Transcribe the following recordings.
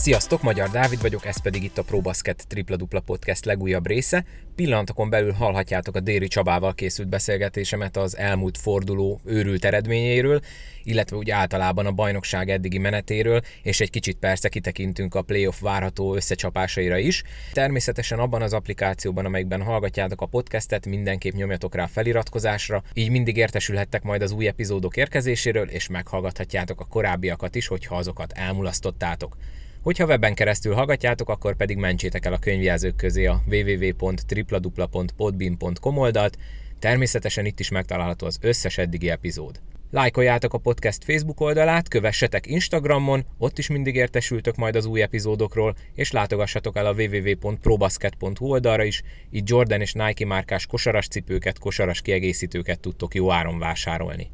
Sziasztok, Magyar Dávid vagyok, ez pedig itt a ProBasket Tripla Dupla Podcast legújabb része. Pillanatokon belül hallhatjátok a Déri Csabával készült beszélgetésemet az elmúlt forduló őrült eredményeiről, illetve úgy általában a bajnokság eddigi menetéről, és egy kicsit persze kitekintünk a playoff várható összecsapásaira is. Természetesen abban az applikációban, amelyikben hallgatjátok a podcastet, mindenképp nyomjatok rá feliratkozásra, így mindig értesülhettek majd az új epizódok érkezéséről, és meghallgathatjátok a korábbiakat is, hogyha azokat elmulasztottátok. Hogyha webben keresztül hallgatjátok, akkor pedig mentsétek el a könyvjelzők közé a www.tripladupla.podbean.com oldalt, természetesen itt is megtalálható az összes eddigi epizód. Lájkoljátok a podcast Facebook oldalát, kövessetek Instagramon, ott is mindig értesültök majd az új epizódokról, és látogassatok el a www.probasket.hu oldalra is, így Jordan és Nike márkás kosaras cipőket, kosaras kiegészítőket tudtok jó áron vásárolni.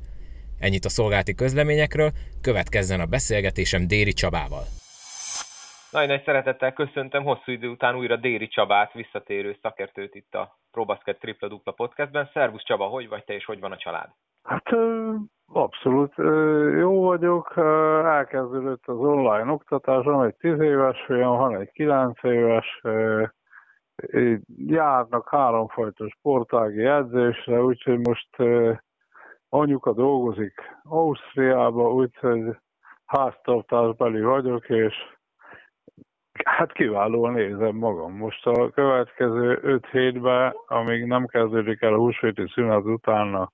Ennyit a szolgálti közleményekről, következzen a beszélgetésem Déri Csabával. Nagy nagy szeretettel köszöntöm hosszú idő után újra Déri Csabát, visszatérő szakértőt itt a ProBasket Tripla Dupla podcastben. Szervusz Csaba, hogy vagy te és hogy van a család? Hát abszolút jó vagyok. Elkezdődött az online oktatás, van egy 10 éves fiam, van egy 9 éves, járnak háromfajta sportági edzésre, úgyhogy most anyuka dolgozik Ausztriába, úgyhogy háztartásbeli vagyok, és Hát kiválóan nézem magam. Most a következő öt hétben, amíg nem kezdődik el a húsvéti szünet után a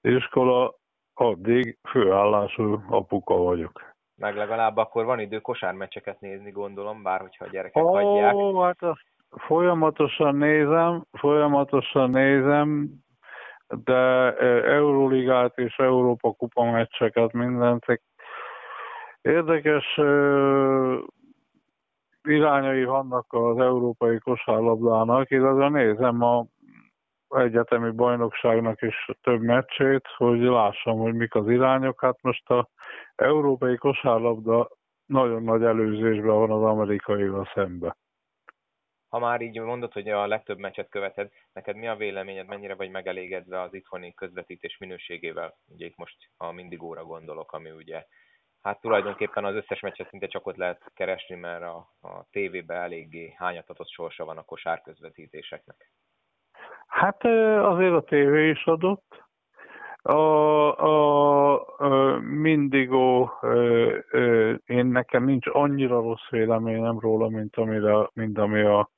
iskola, addig főállású apuka vagyok. Meg legalább akkor van idő kosármeccseket nézni, gondolom, bár hogyha a gyerekek oh, hagyják. Hát azt folyamatosan nézem, folyamatosan nézem, de Euróligát és Európa kupa meccseket mindent. Érdekes irányai vannak az európai kosárlabdának, illetve nézem a egyetemi bajnokságnak is több meccsét, hogy lássam, hogy mik az irányok. Hát most a európai kosárlabda nagyon nagy előzésben van az amerikaival szembe. Ha már így mondod, hogy a legtöbb meccset követed, neked mi a véleményed, mennyire vagy megelégedve az itthoni közvetítés minőségével? Ugye itt most a Mindigóra gondolok, ami ugye hát tulajdonképpen az összes meccset szinte csak ott lehet keresni, mert a, a tévében eléggé hányatatott sorsa van a kosár közvetítéseknek. Hát azért a tévé is adott. A, a, a Mindigo, én nekem nincs annyira rossz véleményem róla, mint, amire, mint ami a,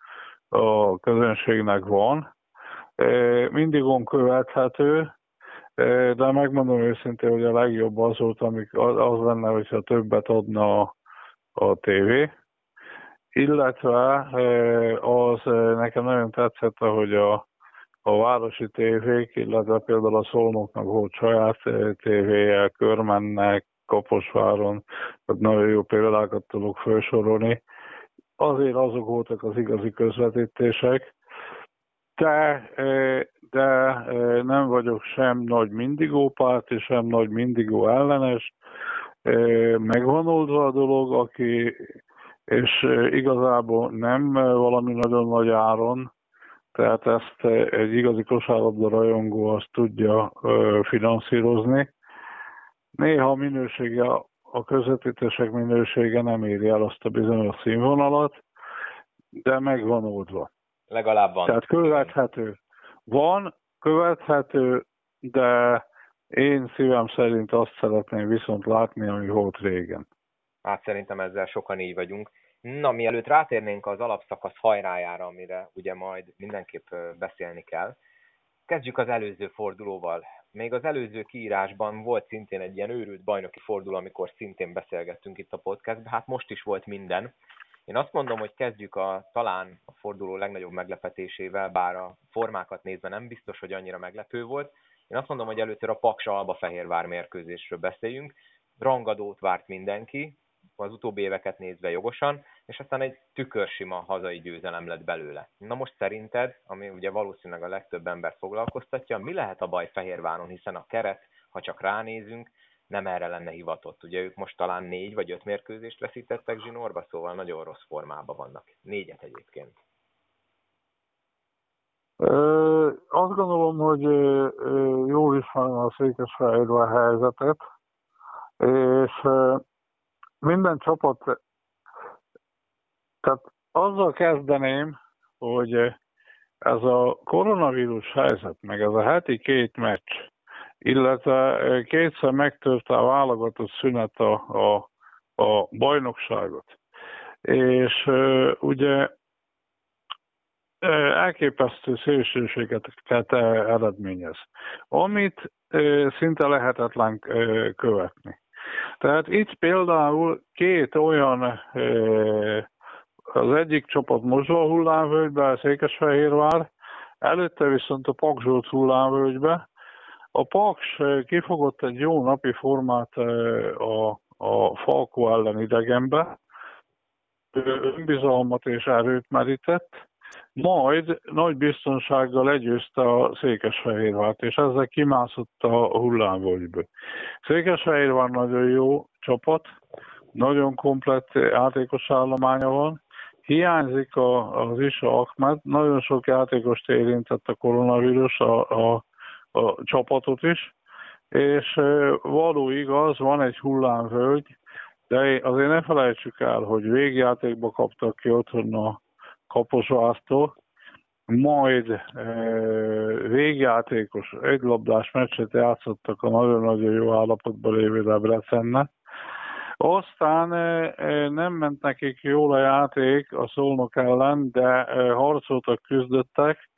a közönségnek van. Mindigon követhető, de megmondom őszintén, hogy a legjobb az volt, amik az lenne, hogyha többet adna a, a tévé. Illetve az nekem nagyon tetszett, hogy a, a városi tévék, illetve például a Szolnoknak volt saját tévéje, Körmennek, Kaposváron, tehát nagyon jó példákat tudok felsorolni. Azért azok voltak az igazi közvetítések, de, de nem vagyok sem nagy mindigó párt, és sem nagy mindigó ellenes. Megvan oldva a dolog, aki, és igazából nem valami nagyon nagy áron, tehát ezt egy igazi kosárlabda rajongó azt tudja finanszírozni. Néha minősége, a közvetítések minősége nem éri el azt a bizonyos színvonalat, de megvan oldva. Legalább van. Tehát követhető. Van, követhető, de én szívem szerint azt szeretném viszont látni, ami volt régen. Hát szerintem ezzel sokan így vagyunk. Na, mielőtt rátérnénk az alapszakasz hajrájára, amire ugye majd mindenképp beszélni kell, kezdjük az előző fordulóval. Még az előző kiírásban volt szintén egy ilyen őrült bajnoki forduló, amikor szintén beszélgettünk itt a podcastban. Hát most is volt minden. Én azt mondom, hogy kezdjük a talán a forduló legnagyobb meglepetésével, bár a formákat nézve nem biztos, hogy annyira meglepő volt. Én azt mondom, hogy először a Paksa Alba Fehérvár mérkőzésről beszéljünk. Rangadót várt mindenki, az utóbbi éveket nézve jogosan, és aztán egy tükörsima hazai győzelem lett belőle. Na most szerinted, ami ugye valószínűleg a legtöbb ember foglalkoztatja, mi lehet a baj Fehérváron, hiszen a keret, ha csak ránézünk, nem erre lenne hivatott. Ugye ők most talán négy vagy öt mérkőzést veszítettek zsinórba, szóval nagyon rossz formában vannak. Négyet egyébként. Ö, azt gondolom, hogy jól ismerem a Székesfehérvár helyzetet, és minden csapat Tehát azzal kezdeném, hogy ez a koronavírus helyzet, meg ez a heti két meccs, illetve kétszer megtört a válogatott szünet a, a, a bajnokságot. És ugye elképesztő szélsőségeket eredményez, amit szinte lehetetlen követni. Tehát itt például két olyan, az egyik csapat Mozsó hullámvölgybe, Székesfehérvár, előtte viszont a Pakzsolt hullámvölgybe. A Paks kifogott egy jó napi formát a, a Falko ellen idegenbe, önbizalmat és erőt merített, majd nagy biztonsággal legyőzte a Székesfehérvárt, és ezzel kimászott a hullámvölgyből. Székesfehérvár nagyon jó csapat, nagyon komplett játékos állománya van, hiányzik a, az Isa Ahmed, nagyon sok játékost érintett a koronavírus, a, a, a csapatot is, és való igaz, van egy hullámvölgy, de azért ne felejtsük el, hogy végjátékba kaptak ki otthon a Kaposvásztól, majd e, végjátékos egylabdás meccset játszottak a nagyon-nagyon jó állapotban lévő Debrecenne. Aztán nem ment nekik jól a játék a szolnok ellen, de harcoltak, küzdöttek.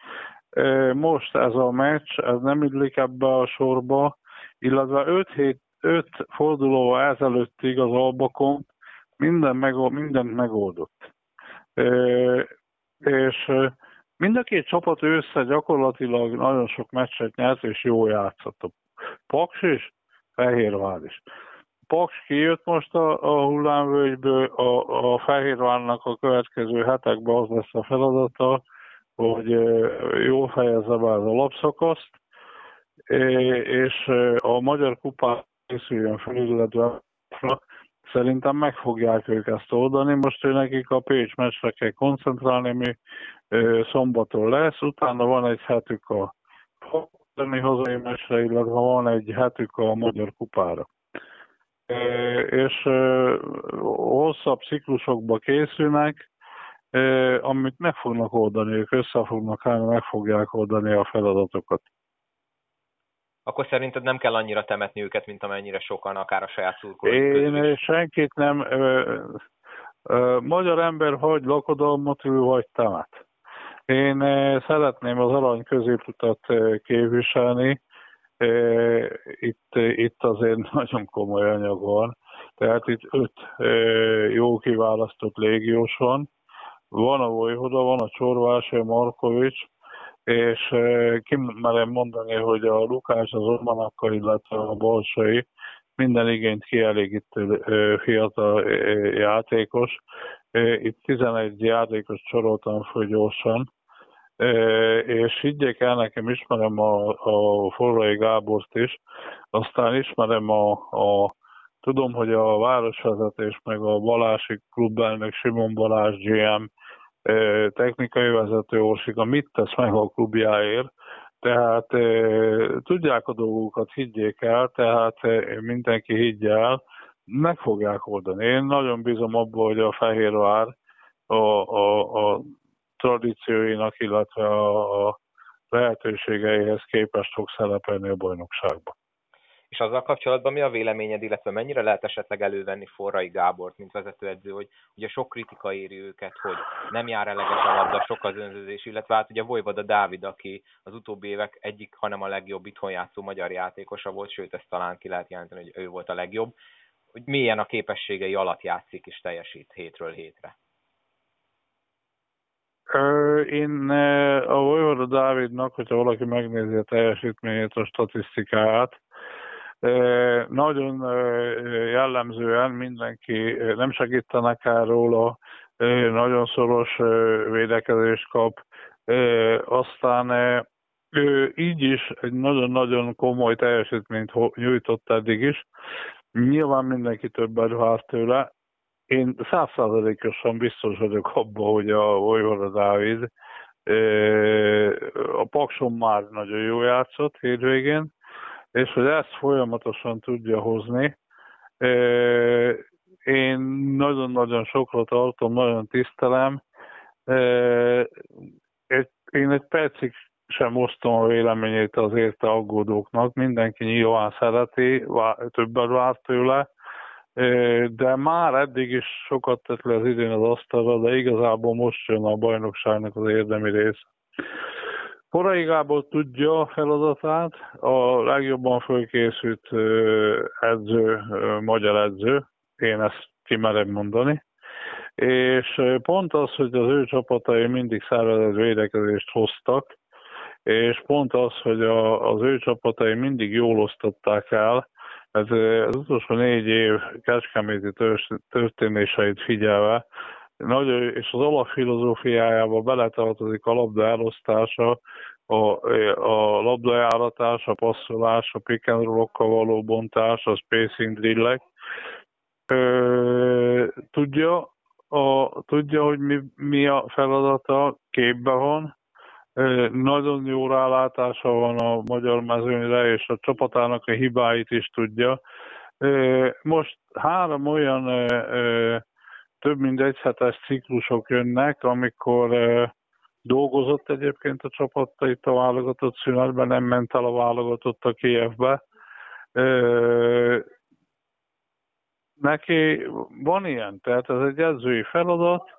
Most ez a meccs, ez nem illik ebbe a sorba, illetve 5 hét, 5 fordulóval ezelőttig az Albakon minden megold, mindent megoldott és mind a két csapat össze gyakorlatilag nagyon sok meccset nyert, és jó játszott. A Paks is, Fehérvár is. Paks kijött most a, a hullámvölgyből, a, a Fehérvárnak a következő hetekben az lesz a feladata, hogy jó fejezze be az alapszakaszt, és a Magyar Kupát készüljön fel, illetve Szerintem meg fogják ők ezt oldani. Most ő nekik a Pécs meccsre kell koncentrálni, mi szombaton lesz, utána van egy hetük a Fogdani hazai meccsre, illetve van egy hetük a Magyar Kupára. És hosszabb ciklusokba készülnek, amit meg fognak oldani, ők össze fognak állni, meg fogják oldani a feladatokat akkor szerinted nem kell annyira temetni őket, mint amennyire sokan, akár a saját szurkolók Én senkit nem... Ö, ö, magyar ember hogy lakodalmat ül, vagy temet. Én szeretném az arany középutat képviselni. Itt, itt azért nagyon komoly anyag van. Tehát itt öt jó kiválasztott légiós van. Van a Vojvoda, van a Csorvási, Markovics, és kimerem mondani, hogy a Lukás, az Ormanakkal, illetve a Bolsai minden igényt kielégítő fiatal játékos. Itt 11 játékos soroltam föl gyorsan, és higgyék el, nekem ismerem a, a Forrai Gábort is, aztán ismerem a, a tudom, hogy a városvezetés meg a Balási klubelnök Simon Balázs GM technikai vezető Orsika mit tesz meg a klubjáért, tehát tudják a dolgokat, higgyék el, tehát mindenki higgye el, meg fogják oldani. Én nagyon bízom abban, hogy a Fehérvár a, a, a tradícióinak, illetve a, a lehetőségeihez képest fog szerepelni a bajnokságban. És azzal kapcsolatban mi a véleményed, illetve mennyire lehet esetleg elővenni Forrai Gábort, mint vezetőedző, hogy ugye sok kritika éri őket, hogy nem jár eleget a labda, sok az önzőzés, illetve hát ugye Vojvoda Dávid, aki az utóbbi évek egyik, hanem a legjobb itthon játszó magyar játékosa volt, sőt ezt talán ki lehet jelenteni, hogy ő volt a legjobb, hogy milyen a képességei alatt játszik és teljesít hétről hétre. Én a Vojvoda Dávidnak, hogyha valaki megnézi a teljesítményét, a statisztikáját, nagyon jellemzően mindenki nem segítenek el róla, nagyon szoros védekezést kap, aztán ő így is egy nagyon-nagyon komoly teljesítményt nyújtott eddig is. Nyilván mindenki többet vár tőle. Én százszázalékosan biztos vagyok abban, hogy a Vojvoda Dávid a Pakson már nagyon jó játszott hétvégén, és hogy ezt folyamatosan tudja hozni. én nagyon-nagyon sokra tartom, nagyon tisztelem. Én egy percig sem osztom a véleményét az érte aggódóknak, mindenki nyilván szereti, többet vár tőle, de már eddig is sokat tett le az idén az asztalra, de igazából most jön a bajnokságnak az érdemi része. Korai Gábor tudja a feladatát, a legjobban fölkészült edző, magyar edző, én ezt kimerem mondani, és pont az, hogy az ő csapatai mindig szervezett védekezést hoztak, és pont az, hogy a, az ő csapatai mindig jól osztották el, ez az utolsó négy év kecskeméti történéseit figyelve, nagyon, és az alapfilozófiájába beletartozik a labda elosztása, a, a labdajáratás, a passzolás, a pick and való bontás, a spacing drillek. Ö, tudja, a, tudja, hogy mi, mi a feladata, képbe van, nagyon jó rálátása van a magyar mezőnyre, és a csapatának a hibáit is tudja. Most három olyan több mint egy hetes ciklusok jönnek, amikor dolgozott egyébként a csapatta itt a válogatott szünetben, nem ment el a válogatott a Kievbe. Neki van ilyen, tehát ez egy edzői feladat,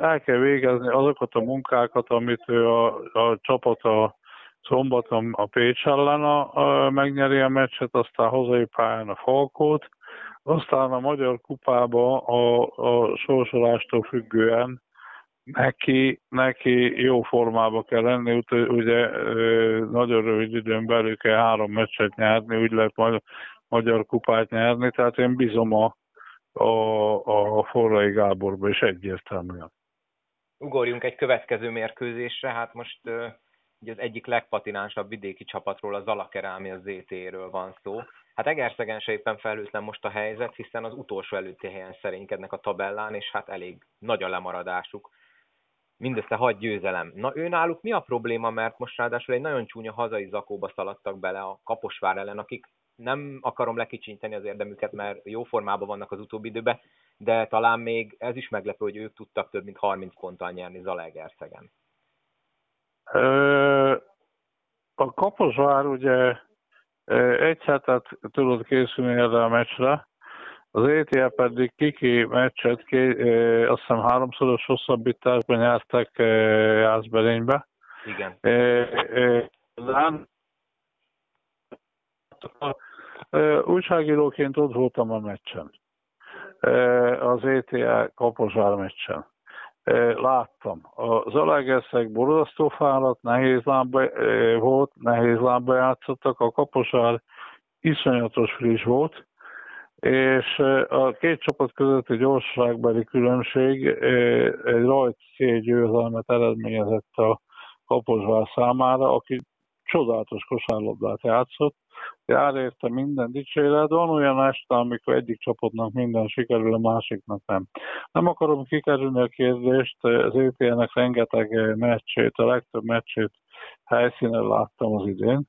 el kell végezni azokat a munkákat, amit ő a, a csapat a szombaton a Pécs ellen a, a, megnyeri a meccset, aztán hazai pályán a Falkót, aztán a Magyar Kupába a, a sorsolástól függően neki, neki jó formába kell lenni, ugye nagyon rövid időn belül kell három meccset nyerni, úgy lehet majd Magyar Kupát nyerni, tehát én bízom a, a, a Forrai Gáborba is egyértelműen. Ugorjunk egy következő mérkőzésre, hát most ugye az egyik legpatinánsabb vidéki csapatról, az Alakerámi, az ZT-ről van szó. Hát Egerszegen se éppen felhőtlen most a helyzet, hiszen az utolsó előtti helyen szerénykednek a tabellán, és hát elég nagy a lemaradásuk. Mindössze hat győzelem. Na ő náluk mi a probléma, mert most ráadásul egy nagyon csúnya hazai zakóba szaladtak bele a Kaposvár ellen, akik nem akarom lekicsinteni az érdemüket, mert jó formában vannak az utóbbi időben, de talán még ez is meglepő, hogy ők tudtak több mint 30 ponttal nyerni Zalaegerszegen. A Kaposvár ugye egy hetet tudott készülni erre a meccsre, az ETL pedig kiki meccset, ké, azt hiszem háromszoros hosszabbításban nyertek Jászberénybe. Igen. De Újságíróként ott voltam a meccsen. Az ETA Kaposvár meccsen. Láttam. A Zalaegerszeg borzasztó fáradt, nehéz lábba volt, nehéz lábba játszottak, a Kaposvár iszonyatos friss volt, és a két csapat közötti gyorságbeli különbség egy rajt győzelmet eredményezett a Kaposvár számára, aki csodálatos kosárlabdát játszott, jár érte minden dicséret. Van olyan este, amikor egyik csapatnak minden sikerül, a másiknak nem. Nem akarom kikerülni a kérdést, az EPL-nek rengeteg meccsét, a legtöbb meccsét helyszínen láttam az idén.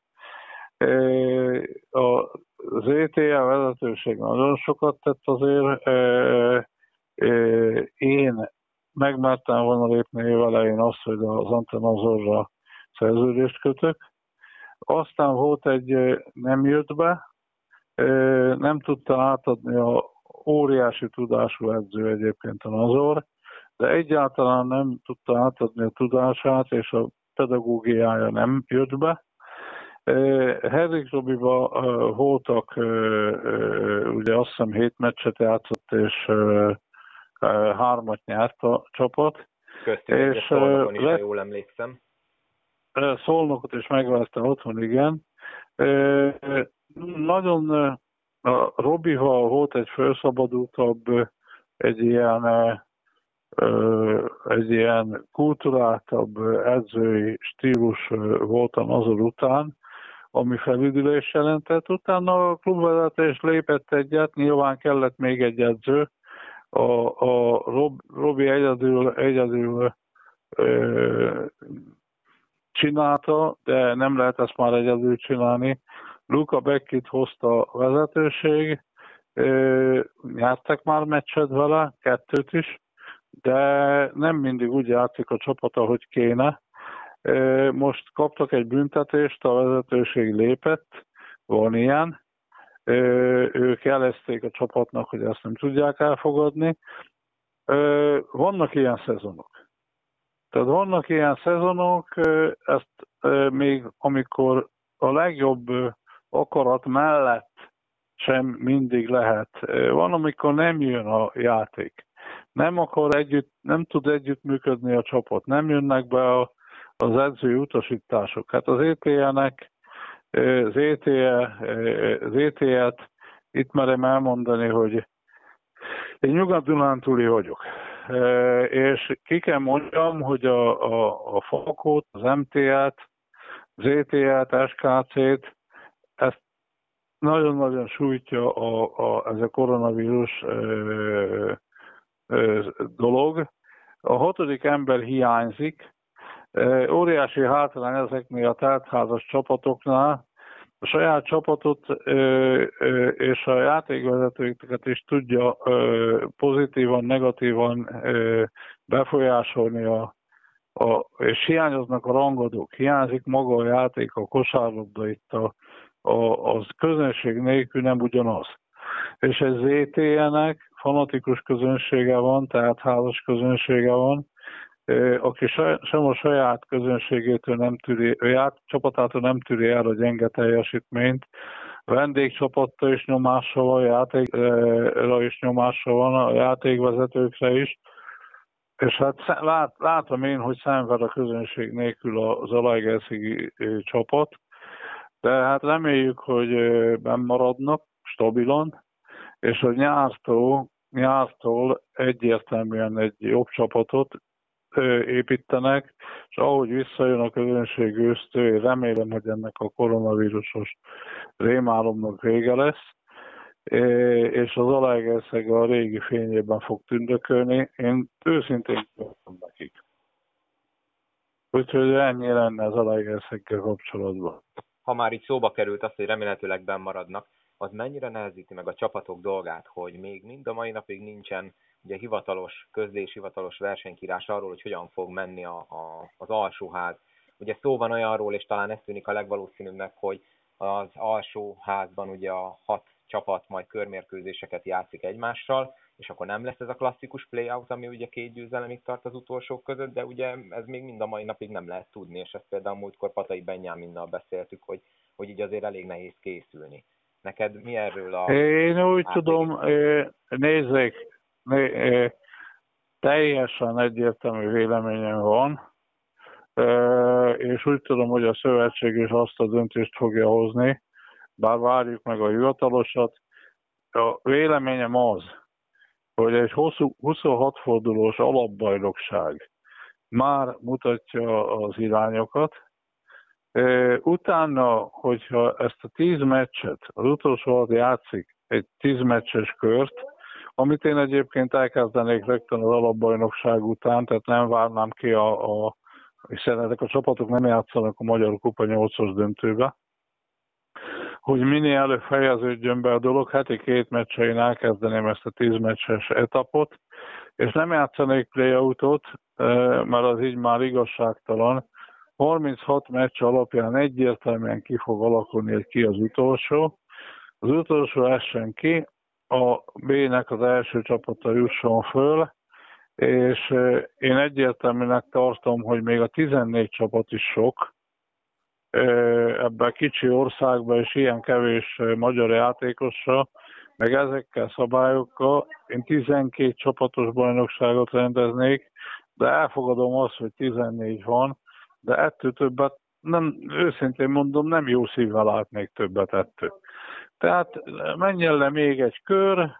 Az ETL vezetőség nagyon sokat tett azért. Én megmertem volna lépni évelején azt, hogy az Antenazorra szerződést kötök, aztán volt egy, nem jött be, nem tudta átadni a óriási tudású edző egyébként a Nazor, de egyáltalán nem tudta átadni a tudását, és a pedagógiája nem jött be. Henrik Robiba voltak, ugye azt hiszem hét meccset játszott, és hármat nyert a csapat. Köztük és is, ha jól emlékszem. Szolnokot is megverte otthon, igen. Nagyon a Robival volt egy felszabadultabb, egy ilyen egy ilyen kulturáltabb edzői stílus voltam azon után, ami felüdülés jelentett. Utána a klubvezetés lépett egyet, nyilván kellett még egy edző. A, a Rob, Robi egyedül, egyedül csinálta, de nem lehet ezt már egyedül csinálni. Luca Beckit hozta a vezetőség, nyertek már meccset vele, kettőt is, de nem mindig úgy játszik a csapata, hogy kéne. Most kaptak egy büntetést, a vezetőség lépett, van ilyen, ők jelezték a csapatnak, hogy ezt nem tudják elfogadni. Vannak ilyen szezonok. Tehát vannak ilyen szezonok, ezt még amikor a legjobb akarat mellett sem mindig lehet. Van, amikor nem jön a játék. Nem akar együtt, nem tud együttműködni a csapat. Nem jönnek be a, az edzői utasítások. Hát az ETL-nek, az ETL, az ETL-t itt merem elmondani, hogy én nyugat-dunántúli vagyok. És ki kell mondjam, hogy a, a, a Falkót, az MT-t, az ETL-t, SKC-t, ezt nagyon-nagyon sújtja a, a, ez a koronavírus ö, ö, dolog. A hatodik ember hiányzik. Óriási hátrány ezeknél a teltházas csapatoknál, a saját csapatot ö, ö, és a játékvezetőket is tudja ö, pozitívan, negatívan ö, befolyásolni a, a, és hiányoznak a rangadók, hiányzik maga a játék, a kosárlabda itt a, a, az közönség nélkül nem ugyanaz. És ez ZTE-nek fanatikus közönsége van, tehát házas közönsége van, aki sem a saját közönségétől nem tűri, a csapatától nem tűri el a gyenge teljesítményt, vendégcsapatta is nyomása van, játékra is nyomása van, a játékvezetőkre is, és hát lát, látom én, hogy szenved a közönség nélkül az Alajgerszegi csapat, de hát reméljük, hogy benn maradnak stabilan, és hogy nyártól, nyártól egyértelműen egy jobb csapatot építenek, és ahogy visszajön a közönség ősztől, én remélem, hogy ennek a koronavírusos rémálomnak vége lesz, és az Alágerszeg a régi fényében fog tündökölni. Én őszintén tudom nekik. Úgyhogy ennyi lenne az Alágerszeggel kapcsolatban. Ha már itt szóba került az, hogy remélhetőleg benn maradnak, az mennyire nehezíti meg a csapatok dolgát, hogy még mind a mai napig nincsen ugye hivatalos, közlés, hivatalos versenykírás arról, hogy hogyan fog menni a, a, az alsóház. Ugye szó van olyanról, és talán ez tűnik a legvalószínűbbnek, hogy az alsóházban ugye a hat csapat majd körmérkőzéseket játszik egymással, és akkor nem lesz ez a klasszikus playout, ami ugye két győzelemig tart az utolsók között, de ugye ez még mind a mai napig nem lehet tudni, és ezt például múltkor Patai Benyáminnal beszéltük, hogy, hogy így azért elég nehéz készülni. Neked mi erről a... Én úgy átég? tudom, nézzék, né, teljesen egyértelmű véleményem van, és úgy tudom, hogy a szövetség is azt a döntést fogja hozni, bár várjuk meg a hivatalosat. A véleményem az, hogy egy 26 fordulós alapbajnokság már mutatja az irányokat. Utána, hogyha ezt a 10 meccset, az utolsó alatt játszik egy 10 meccses kört, amit én egyébként elkezdenék rögtön az alapbajnokság után, tehát nem várnám ki a, a hiszen ezek a csapatok nem játszanak a Magyar Kupa 8-os döntőbe, hogy minél előbb fejeződjön be a dolog, heti két meccsein elkezdeném ezt a tíz meccses etapot, és nem játszanék playoutot, mert az így már igazságtalan. 36 meccs alapján egyértelműen ki fog alakulni, hogy ki az utolsó. Az utolsó essen ki, a B-nek az első csapata jusson föl, és én egyértelműnek tartom, hogy még a 14 csapat is sok, ebben kicsi országban és ilyen kevés magyar játékosra, meg ezekkel szabályokkal én 12 csapatos bajnokságot rendeznék, de elfogadom azt, hogy 14 van, de ettől többet nem, őszintén mondom, nem jó szívvel látnék többet ettől. Tehát menjen le még egy kör,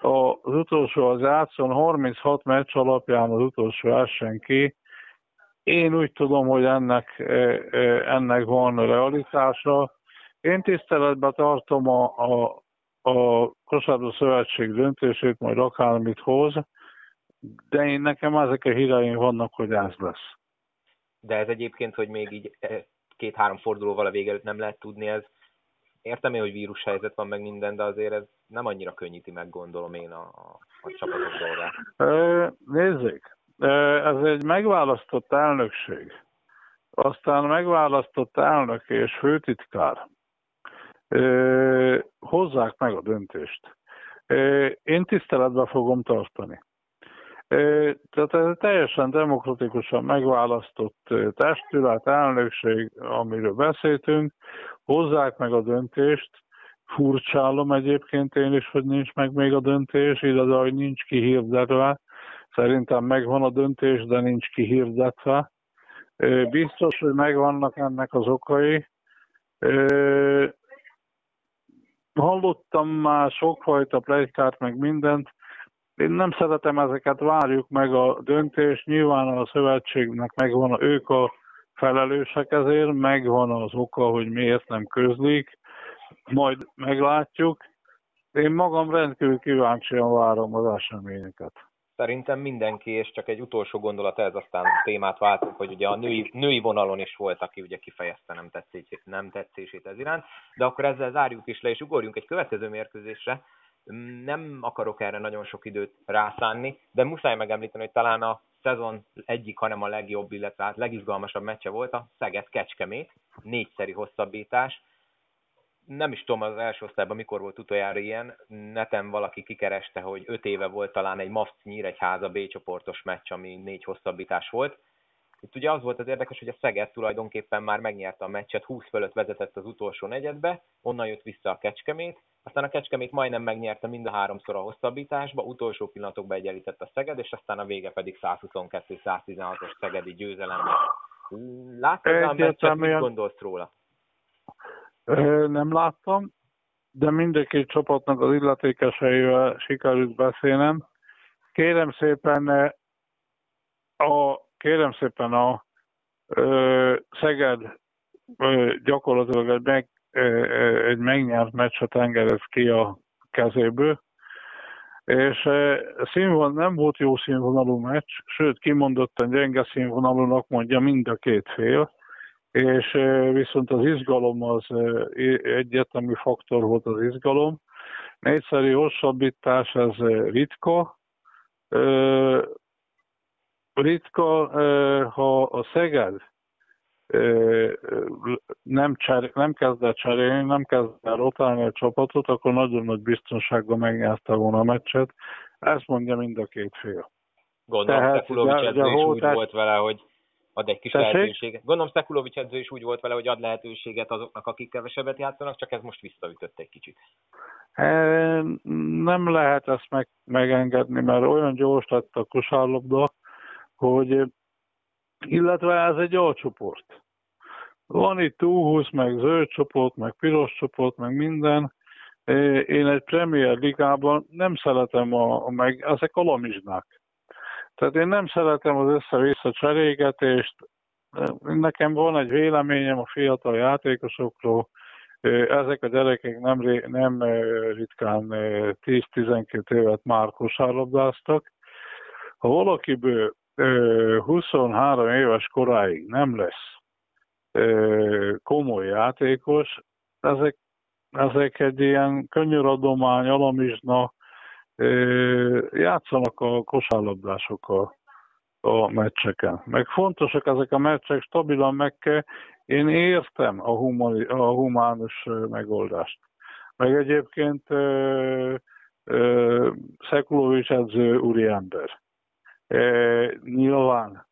az utolsó az játszon, 36 meccs alapján az utolsó essen ki, én úgy tudom, hogy ennek, ennek van realitása. Én tiszteletben tartom a, a, a Kosárlabda Szövetség döntését, majd akármit hoz, de én nekem ezek a híreim vannak, hogy ez lesz. De ez egyébként, hogy még így két-három fordulóval a vége előtt nem lehet tudni, ez értem én, hogy vírushelyzet van meg minden, de azért ez nem annyira könnyíti meg, gondolom én a, a, csapatok dolgát. Nézzék, ez egy megválasztott elnökség. Aztán megválasztott elnök és főtitkár hozzák meg a döntést. Én tiszteletbe fogom tartani. Tehát ez teljesen demokratikusan megválasztott testület, elnökség, amiről beszéltünk, hozzák meg a döntést, furcsálom egyébként én is, hogy nincs meg még a döntés, illetve hogy nincs kihirdetve. Szerintem megvan a döntés, de nincs kihirdetve. Biztos, hogy megvannak ennek az okai. Hallottam már sokfajta plegykát, meg mindent. Én nem szeretem ezeket, várjuk meg a döntést. Nyilván a szövetségnek megvan, ők a felelősek ezért, megvan az oka, hogy miért nem közlik, majd meglátjuk. Én magam rendkívül kíváncsian várom az eseményeket. Szerintem mindenki, és csak egy utolsó gondolat ez, aztán témát váltunk, hogy ugye a női, női vonalon is volt, aki ugye kifejezte nem tetszését, nem tetszését ez iránt, de akkor ezzel zárjuk is le, és ugorjunk egy következő mérkőzésre, nem akarok erre nagyon sok időt rászánni, de muszáj megemlíteni, hogy talán a szezon egyik, hanem a legjobb, illetve hát legizgalmasabb meccse volt a Szeged Kecskemét, négyszeri hosszabbítás. Nem is tudom az első osztályban mikor volt utoljára ilyen, neten valaki kikereste, hogy öt éve volt talán egy MAFC Nyíregyháza B csoportos meccs, ami négy hosszabbítás volt. Itt ugye az volt az érdekes, hogy a Szeged tulajdonképpen már megnyerte a meccset, 20 fölött vezetett az utolsó negyedbe, onnan jött vissza a Kecskemét, aztán a Kecskemét majdnem megnyerte mind a háromszor a hosszabbításba, utolsó pillanatokban egyenlített a Szeged, és aztán a vége pedig 122-116-os Szegedi győzelemmel. Láttad a meccset, mit gondolsz róla? Nem láttam, de mindkét csapatnak az illetékeseivel sikerült beszélnem. Kérem szépen a kérem szépen a ö, Szeged ö, gyakorlatilag egy, meg, egy megnyert meccset engedett ki a kezéből, és színvonal, nem volt jó színvonalú meccs, sőt kimondottan gyenge színvonalúnak mondja mind a két fél, és viszont az izgalom az egyetemi faktor volt az izgalom. Négyszeri hosszabbítás, ez ritka, ritka, ha a Szeged nem, cser, nem kezd el cserélni, nem kezd el rotálni a csapatot, akkor nagyon nagy biztonsággal megnyerte volna a meccset. Ezt mondja mind a két fél. Gondolom, Tehát, Szekulovics edző is úgy volt vele, hogy ad egy kis Tessék? lehetőséget. Gondolom, Szekulovics edző is úgy volt vele, hogy ad lehetőséget azoknak, akik kevesebbet játszanak, csak ez most visszaütött egy kicsit. Nem lehet ezt meg, megengedni, mert olyan gyors lett a kosárlabda, hogy illetve ez egy alcsoport. Van itt U20, meg zöld csoport, meg piros csoport, meg minden. Én egy Premier Ligában nem szeretem, a, meg ezek a. Tehát én nem szeretem az össze-vissza cserégetést. Nekem van egy véleményem a fiatal játékosokról, ezek a gyerekek nem, nem ritkán 10-12 évet már kosárlabdáztak. Ha valakiből 23 éves koráig nem lesz komoly játékos, ezek, ezek egy ilyen könnyűradomány, alamizsna, játszanak a kosárlabdások a, a meccseken. Meg fontosak ezek a meccsek, stabilan meg kell. Én értem a, humani, a humánus megoldást. Meg egyébként Szekulovics edző úriember nyilván,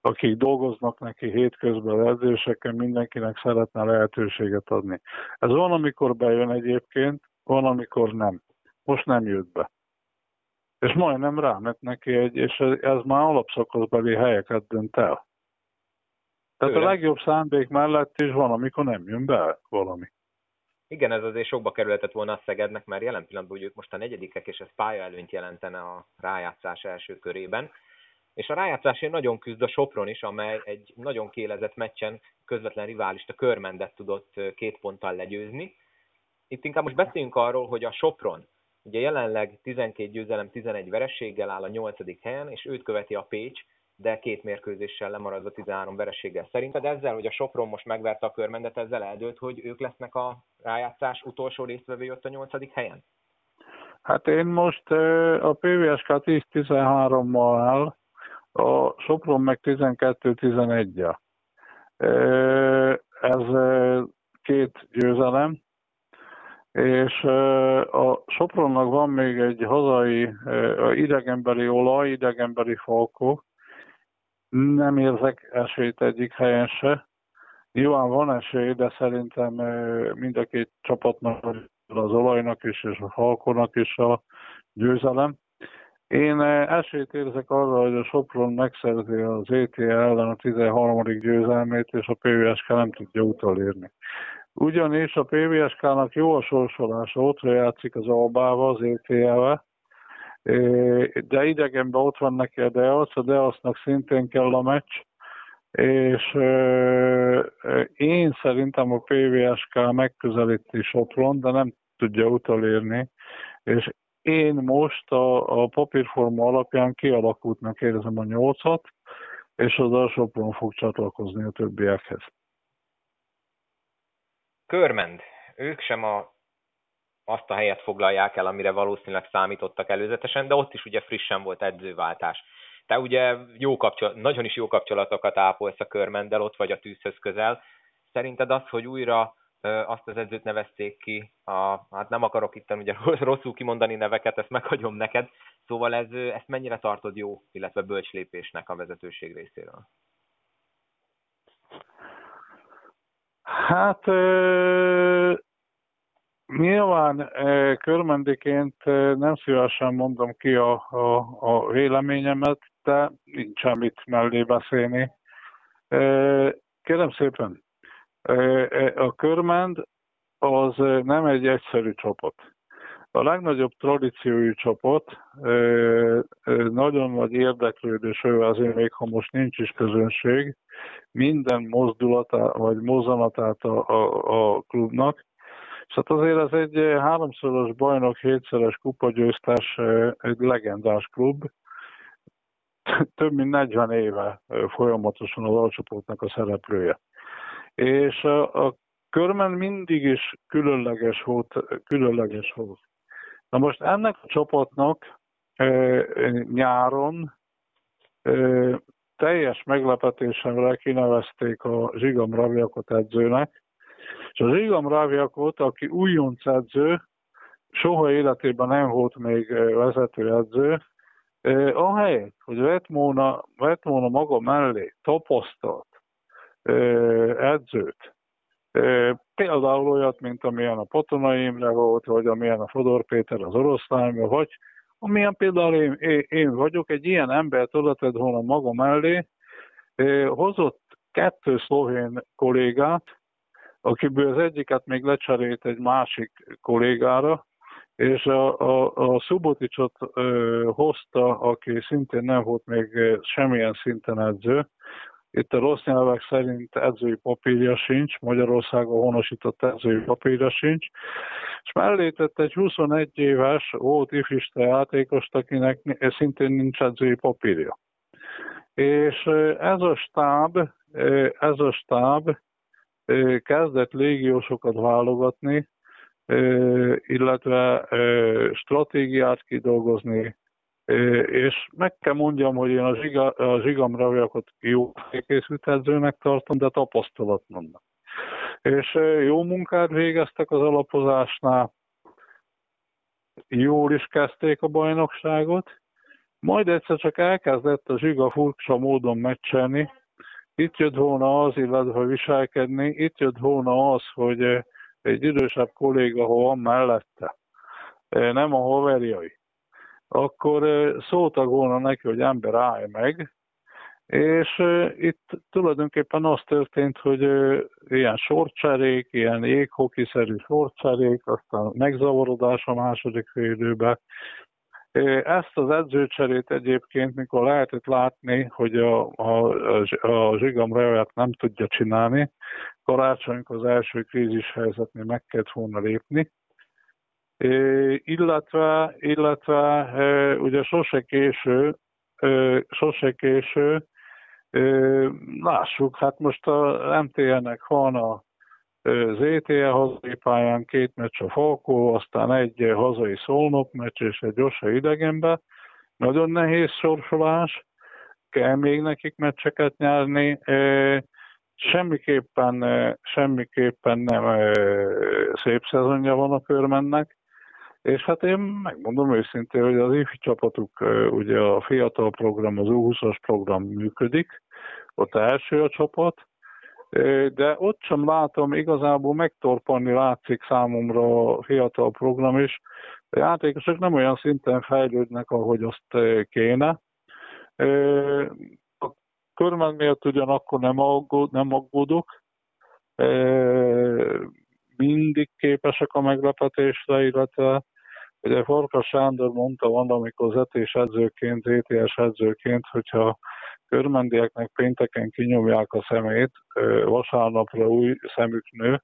akik dolgoznak neki hétközben edzéseken, mindenkinek szeretne lehetőséget adni. Ez van, amikor bejön egyébként, van, amikor nem. Most nem jött be. És majdnem rámet neki egy, és ez már alapszakaszbeli helyeket dönt el. Tehát Őre. a legjobb szándék mellett is van, amikor nem jön be valami. Igen, ez azért sokba kerülhetett volna a Szegednek, mert jelen pillanatban hogy ők most a negyedikek, és ez pályaelőnyt jelentene a rájátszás első körében. És a rájátszásért nagyon küzd a Sopron is, amely egy nagyon kélezett meccsen közvetlen riválist, a Körmendet tudott két ponttal legyőzni. Itt inkább most beszéljünk arról, hogy a Sopron ugye jelenleg 12 győzelem, 11 verességgel áll a 8. helyen, és őt követi a Pécs de két mérkőzéssel lemaradva 13 vereséggel. Szerinted ezzel, hogy a Sopron most megverte a körmendet, ezzel eldőlt, hogy ők lesznek a rájátszás utolsó résztvevői ott a nyolcadik helyen? Hát én most a PVSK 10-13-mal áll, a Sopron meg 12-11-ja. Ez két győzelem, és a Sopronnak van még egy hazai idegenbeli olaj, idegenbeli falkó, nem érzek esélyt egyik helyen se. Nyilván van esély, de szerintem mind a két csapatnak, az olajnak is, és a falkonak is a győzelem. Én esélyt érzek arra, hogy a Sopron megszerzi az ETL ellen a 13. győzelmét, és a PVSK nem tudja utolérni. Ugyanis a PVSK-nak jó a sorsolása, ott játszik az Albával, az ETL-vel, de idegenben ott van neki a Deac, a Deacnak szintén kell a meccs, és én szerintem a PVSK megközelíti Sopron, de nem tudja utolérni, és én most a, a papírforma alapján kialakultnak érzem a nyolcat, és az a Sopron fog csatlakozni a többiekhez. Körmend, ők sem a azt a helyet foglalják el, amire valószínűleg számítottak előzetesen, de ott is ugye frissen volt edzőváltás. Te ugye jó kapcsolat, nagyon is jó kapcsolatokat ápolsz a körmendel, ott vagy a tűzhöz közel. Szerinted az, hogy újra azt az edzőt nevezték ki, a, hát nem akarok itt ugye rosszul kimondani neveket, ezt meghagyom neked, szóval ez, ezt mennyire tartod jó, illetve bölcs lépésnek a vezetőség részéről? Hát Nyilván körmendiként nem szívesen mondom ki a, a, a véleményemet, de nincs semmit mellé beszélni. Kérem szépen, a körmend az nem egy egyszerű csapat. A legnagyobb tradíciójú csapat, nagyon nagy érdeklődés azért még ha most nincs is közönség, minden mozdulatát vagy mozzanatát a, a, a klubnak, hát azért ez egy háromszoros bajnok, hétszeres kupagyőztes, egy legendás klub. Több mint 40 éve folyamatosan az alcsoportnak a szereplője. És a, a körmen mindig is különleges volt, különleges volt. Na most ennek a csapatnak e, nyáron e, teljes meglepetésemre kinevezték a Zsigam Raviakot edzőnek, és az Igam Ráviakot, aki újonc edző, soha életében nem volt még vezetőedző, ahelyett, hogy vett volna, vett volna maga mellé tapasztalt edzőt, például olyat, mint amilyen a Patonai Imre volt, vagy amilyen a Fodor Péter az oroszlányban, vagy amilyen például én, én vagyok, egy ilyen embert oda volna maga mellé, hozott kettő szlovén kollégát, akiből az egyiket még lecserélt egy másik kollégára, és a, a, a Szuboticsot ö, hozta, aki szintén nem volt még semmilyen szinten edző. Itt a rossz nyelvek szerint edzői papírja sincs, Magyarországon honosított edzői papírja sincs, és mellé tett egy 21 éves volt ifista játékost, akinek szintén nincs edzői papírja. És ez a stáb, ez a stáb kezdett légiósokat válogatni, illetve stratégiát kidolgozni, és meg kell mondjam, hogy én a, zsiga, a zsigam raviakot jó készült edzőnek tartom, de tapasztalatlannak. És jó munkát végeztek az alapozásnál, jól is kezdték a bajnokságot, majd egyszer csak elkezdett a zsiga furcsa módon meccselni, itt jött volna az, illetve viselkedni, itt jött volna az, hogy egy idősebb kolléga, ha van mellette, nem a haverjai, akkor szóltak volna neki, hogy ember állj meg, és itt tulajdonképpen az történt, hogy ilyen sorcserék, ilyen jéghokiszerű sorcserék, aztán megzavarodás a második félidőben, ezt az edzőcserét egyébként, mikor lehetett látni, hogy a, a, a Zsigam Revet nem tudja csinálni, karácsonykor az első krízis helyzetnél meg kellett volna lépni, illetve, illetve ugye sose késő sose késő. Lássuk, hát most a MTN-nek van a az ETE hazai pályán két meccs a Falkó, aztán egy hazai Szolnok meccs és egy Gyorsa idegenbe. Nagyon nehéz sorsolás, kell még nekik meccseket nyerni. Semmiképpen, semmiképpen nem szép szezonja van a körmennek, és hát én megmondom őszintén, hogy az ifi csapatuk, ugye a fiatal program, az U20-as program működik, ott első a csapat, de ott sem látom, igazából megtorpanni látszik számomra a fiatal program is. A játékosok nem olyan szinten fejlődnek, ahogy azt kéne. A körmen miatt ugyanakkor nem, aggód, nem aggódok. Mindig képesek a meglepetésre, illetve ugye Farkas Sándor mondta valamikor zetés edzőként, ETS edzőként, hogyha körmendieknek pénteken kinyomják a szemét, vasárnapra új szemük nő,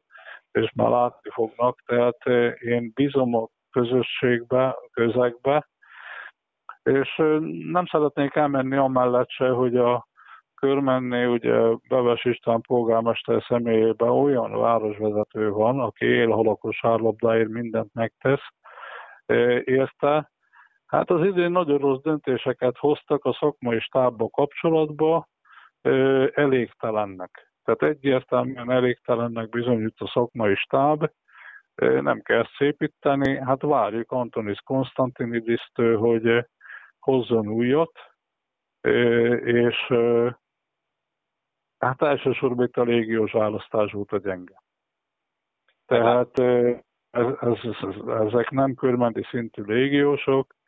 és már látni fognak, tehát én bízom a közösségbe, közegbe, és nem szeretnék elmenni amellett se, hogy a körmenné, ugye Beves István polgármester személyében olyan városvezető van, aki él halakos árlabdáért mindent megtesz, érte, Hát az idén nagyon rossz döntéseket hoztak a szakmai stábba kapcsolatba, elégtelennek. Tehát egyértelműen elégtelennek bizonyít a szakmai stáb, nem kell szépíteni, hát várjuk Antonis Konstantinidis-től, hogy hozzon újat, és hát elsősorban itt a légiós választás volt a gyenge. Tehát ez, ez, ezek nem körmenti szintű légiósok,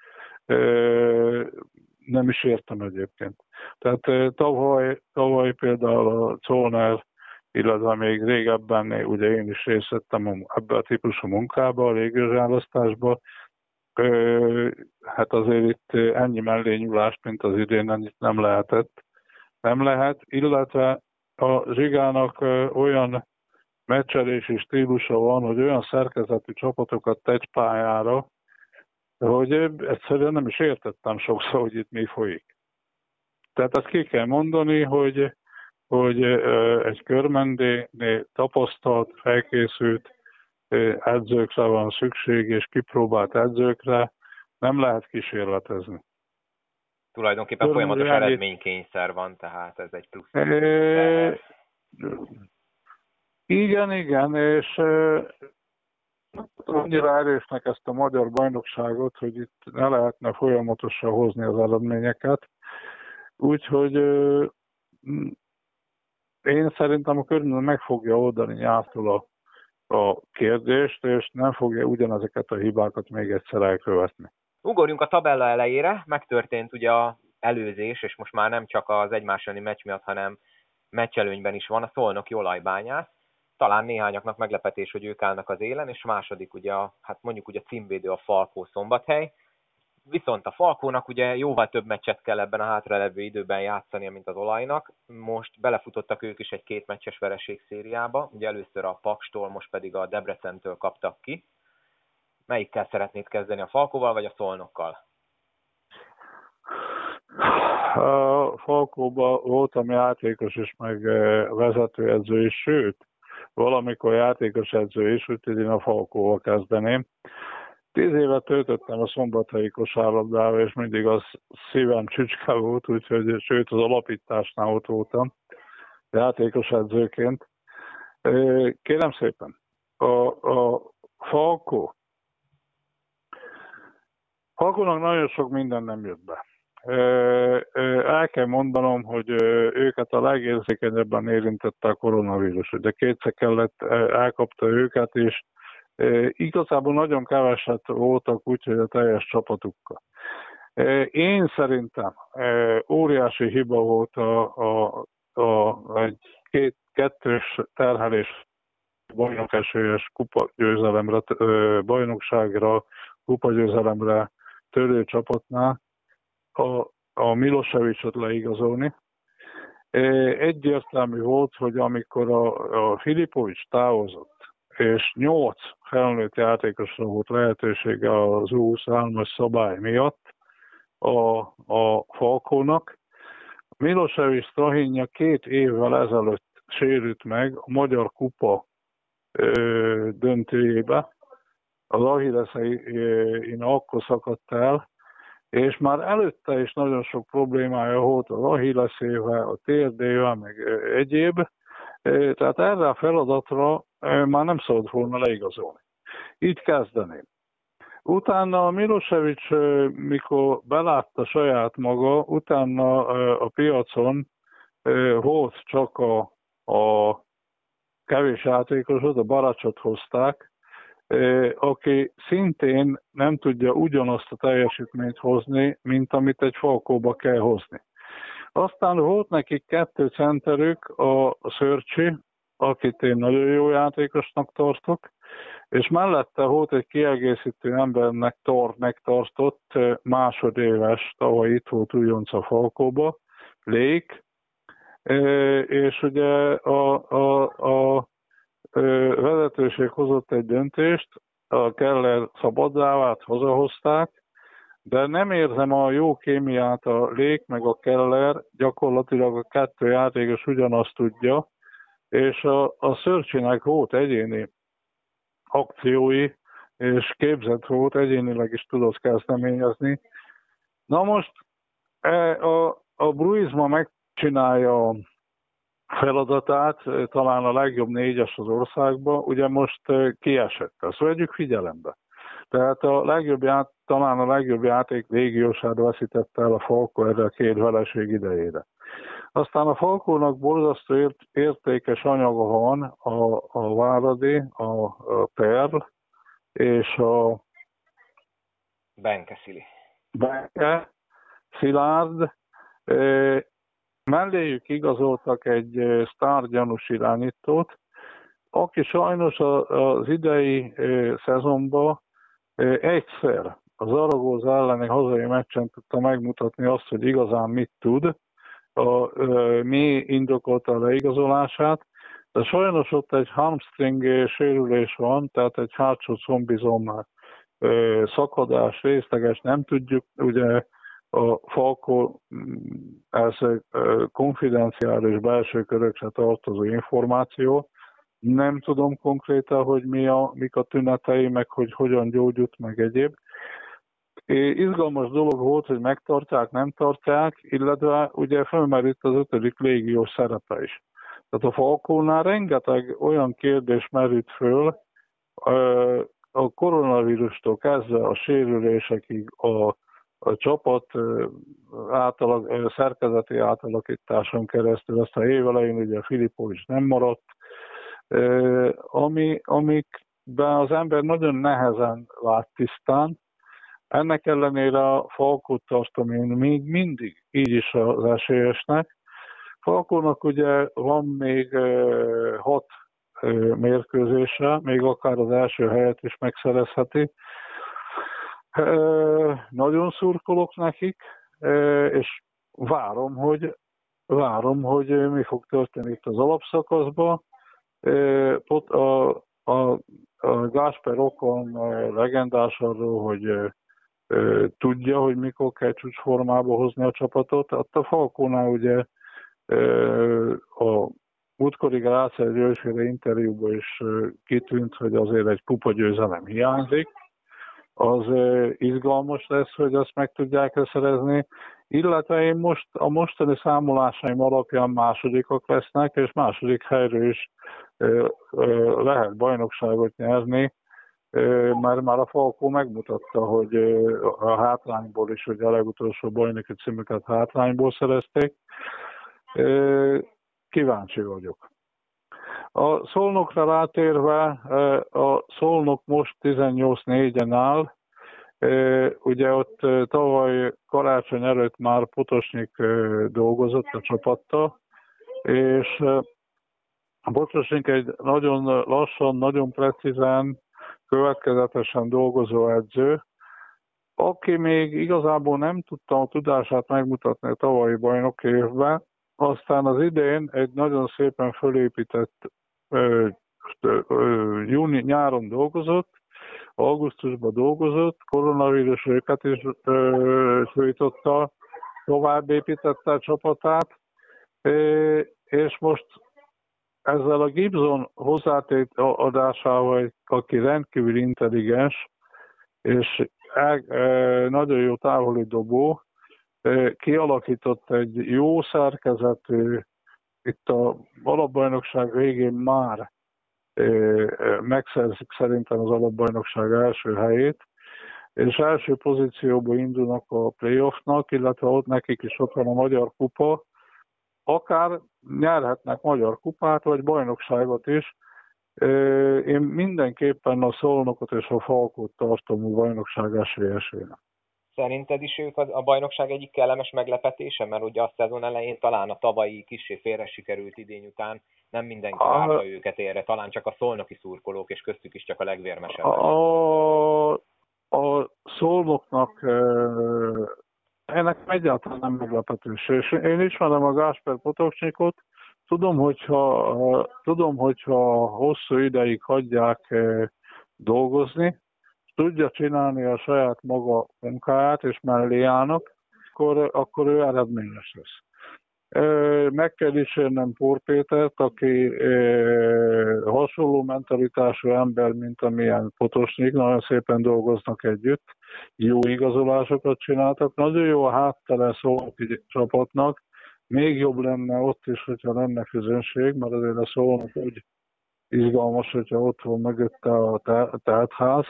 nem is értem egyébként. Tehát tavaly, tavaly például a Czolner, illetve még régebben, ugye én is részt vettem ebbe a típusú munkába, a légőrválasztásba, hát azért itt ennyi mellényúlást, mint az idén ennyit nem lehetett. Nem lehet, illetve a Zsigának olyan meccselési stílusa van, hogy olyan szerkezetű csapatokat tegy pályára, hogy egyszerűen nem is értettem sokszor, hogy itt mi folyik. Tehát azt ki kell mondani, hogy, hogy egy körmendénél tapasztalt, felkészült edzőkre van szükség, és kipróbált edzőkre nem lehet kísérletezni. Tulajdonképpen Körmendé folyamatos eredménykényszer van, tehát ez egy plusz. E... Igen, igen, és annyira erősnek ezt a magyar bajnokságot, hogy itt ne lehetne folyamatosan hozni az eredményeket. Úgyhogy én szerintem a környezet meg fogja oldani nyártól a, a kérdést, és nem fogja ugyanezeket a hibákat még egyszer elkövetni. Ugorjunk a tabella elejére, megtörtént ugye a előzés, és most már nem csak az egymás meccs miatt, hanem meccselőnyben is van a Szolnoki olajbányász talán néhányaknak meglepetés, hogy ők állnak az élen, és második ugye, a, hát mondjuk ugye a címvédő a Falkó szombathely, Viszont a Falkónak ugye jóval több meccset kell ebben a hátralevő időben játszania, mint az olajnak. Most belefutottak ők is egy két meccses vereség szériába. Ugye először a Pakstól, most pedig a Debrecentől kaptak ki. Melyikkel szeretnéd kezdeni, a Falkóval vagy a Szolnokkal? A Falkóban voltam játékos és meg vezetőedző is, sőt, valamikor játékos edző is, úgyhogy én a Falkóval kezdeném. Tíz évet töltöttem a szombathelyi kosárlabdával, és mindig az szívem csücske volt, úgyhogy sőt az alapításnál ott voltam játékos edzőként. Kérem szépen, a, a Falkó, Falkónak nagyon sok minden nem jött be el kell mondanom, hogy őket a legérzékenyebben érintette a koronavírus. De kétszer kellett, elkapta őket, és igazából nagyon keveset voltak úgyhogy a teljes csapatukkal. Én szerintem óriási hiba volt a, a, a, egy két, kettős terhelés bajnokesélyes kupagyőzelemre, bajnokságra, kupagyőzelemre törő csapatnál, a, a Milosevicsot leigazolni. Egyértelmű volt, hogy amikor a, a Filipovics távozott, és nyolc felnőtt játékosra volt lehetősége az U23-as szabály miatt, a, a Falkónak. Milosevic Strahinja két évvel ezelőtt sérült meg a Magyar Kupa ö, döntőjébe. Az Achilleszein akkor szakadt el, és már előtte is nagyon sok problémája volt az Achillesszével, a térdével, meg egyéb, tehát erre a feladatra már nem szabad volna leigazolni. Így kezdeném. Utána Milosevic, mikor belátta saját maga, utána a piacon volt csak a, a kevés játékosot, a baracsot hozták, aki szintén nem tudja ugyanazt a teljesítményt hozni, mint amit egy falkóba kell hozni. Aztán volt nekik kettő centerük, a Szörcsi, akit én nagyon jó játékosnak tartok, és mellette volt egy kiegészítő embernek tor megtartott másodéves, tavaly itt volt újonc a Falkóba, Lék, és ugye a, a, a vezetőség hozott egy döntést, a Keller szabaddávát hazahozták, de nem érzem a jó kémiát a Lék meg a Keller, gyakorlatilag a kettő játékos ugyanazt tudja, és a, a Szörcsinek volt egyéni akciói, és képzett volt, egyénileg is tudott kezdeményezni. Na most e, a, a Bruizma megcsinálja feladatát, talán a legjobb négyes az országban, ugye most kiesett. Ezt vegyük figyelembe. Tehát a legjobb ját, talán a legjobb játék légiósát veszítette el a Falko erre a két vereség idejére. Aztán a Falkónak borzasztó ért, értékes anyaga van a, a Váradi, a, a Perl és a Benke Szili. Benke, Szilárd. Melléjük igazoltak egy sztárgyanús irányítót, aki sajnos az idei szezonban egyszer az Aragóz elleni hazai meccsen tudta megmutatni azt, hogy igazán mit tud, a, mi indokolta a leigazolását, de sajnos ott egy hamstring sérülés van, tehát egy hátsó combizom szakadás, részleges, nem tudjuk, ugye Falko mm, ez konfidenciális belső körökre tartozó információ, nem tudom konkrétan, hogy mi a, mik a tünetei, meg hogy hogyan gyógyult, meg egyéb. Izgalmas dolog volt, hogy megtartják, nem tartják, illetve ugye felmerült az ötödik légiós szerepe is. Tehát a Falkónál rengeteg olyan kérdés merült föl, a koronavírustól kezdve a sérülésekig, a, a csapat átalak, szerkezeti átalakításon keresztül, aztán évelején ugye Filippo is nem maradt, ami, amikben az ember nagyon nehezen lát tisztán. Ennek ellenére a Falkót tartom én még mindig így is az esélyesnek. Falkónak ugye van még hat mérkőzése, még akár az első helyet is megszerezheti. Nagyon szurkolok nekik, és várom, hogy várom, hogy mi fog történni itt az alapszakaszban a, a, a Gásper Okon legendás arról, hogy tudja, hogy mikor kell csúcsformába hozni a csapatot. Hát a Falkónál ugye a múltkori Grácer Györgyféle interjúban is kitűnt, hogy azért egy pupa győzelem hiányzik. Az izgalmas lesz, hogy azt meg tudják szerezni, illetve én most a mostani számolásaim alapján másodikak lesznek, és második helyről is lehet bajnokságot nyerni, mert már a Falkó megmutatta, hogy a hátrányból is, hogy a legutolsó bajnoki címüket hátrányból szerezték. Kíváncsi vagyok. A Szolnokra rátérve, a Szolnok most 18-4-en áll, Ugye ott tavaly karácsony előtt már Potosnyik dolgozott a csapattal, és Potosnyik egy nagyon lassan, nagyon precízen, következetesen dolgozó edző, aki még igazából nem tudta a tudását megmutatni a tavalyi bajnok évben, aztán az idén egy nagyon szépen fölépített júni, nyáron dolgozott, augusztusban dolgozott, koronavírus őket is sújtotta, tovább építette a csapatát, és most ezzel a Gibson hozzátét adásával, aki rendkívül intelligens, és nagyon jó távoli dobó, kialakított egy jó szerkezetű, itt a alapbajnokság végén már megszerzik szerintem az alapbajnokság első helyét, és első pozícióban indulnak a playoffnak, illetve ott nekik is ott van a Magyar Kupa, akár nyerhetnek Magyar Kupát, vagy bajnokságot is. Én mindenképpen a Szolnokot és a Falkot tartom a bajnokság esélyesének. Szerinted is ők a bajnokság egyik kellemes meglepetése? Mert ugye a szezon elején talán a tavalyi kicsi félre sikerült idény után nem mindenki várta őket érre, talán csak a szolnoki szurkolók, és köztük is csak a legvérmesebb. A, a szolnoknak ennek egyáltalán nem meglepetés. És én ismerem a Gásper Potocsnikot, tudom, hogyha, tudom, hogyha hosszú ideig hagyják dolgozni, tudja csinálni a saját maga munkáját, és mellé állnak, akkor, akkor ő eredményes lesz. Meg kell dicsérnem Pór Pétert, aki hasonló mentalitású ember, mint amilyen Potosnyik, nagyon szépen dolgoznak együtt, jó igazolásokat csináltak, nagyon jó a háttere szolnoki csapatnak, még jobb lenne ott is, hogyha lenne közönség, mert azért a szólnak úgy izgalmas, hogyha ott van mögötte a teltház,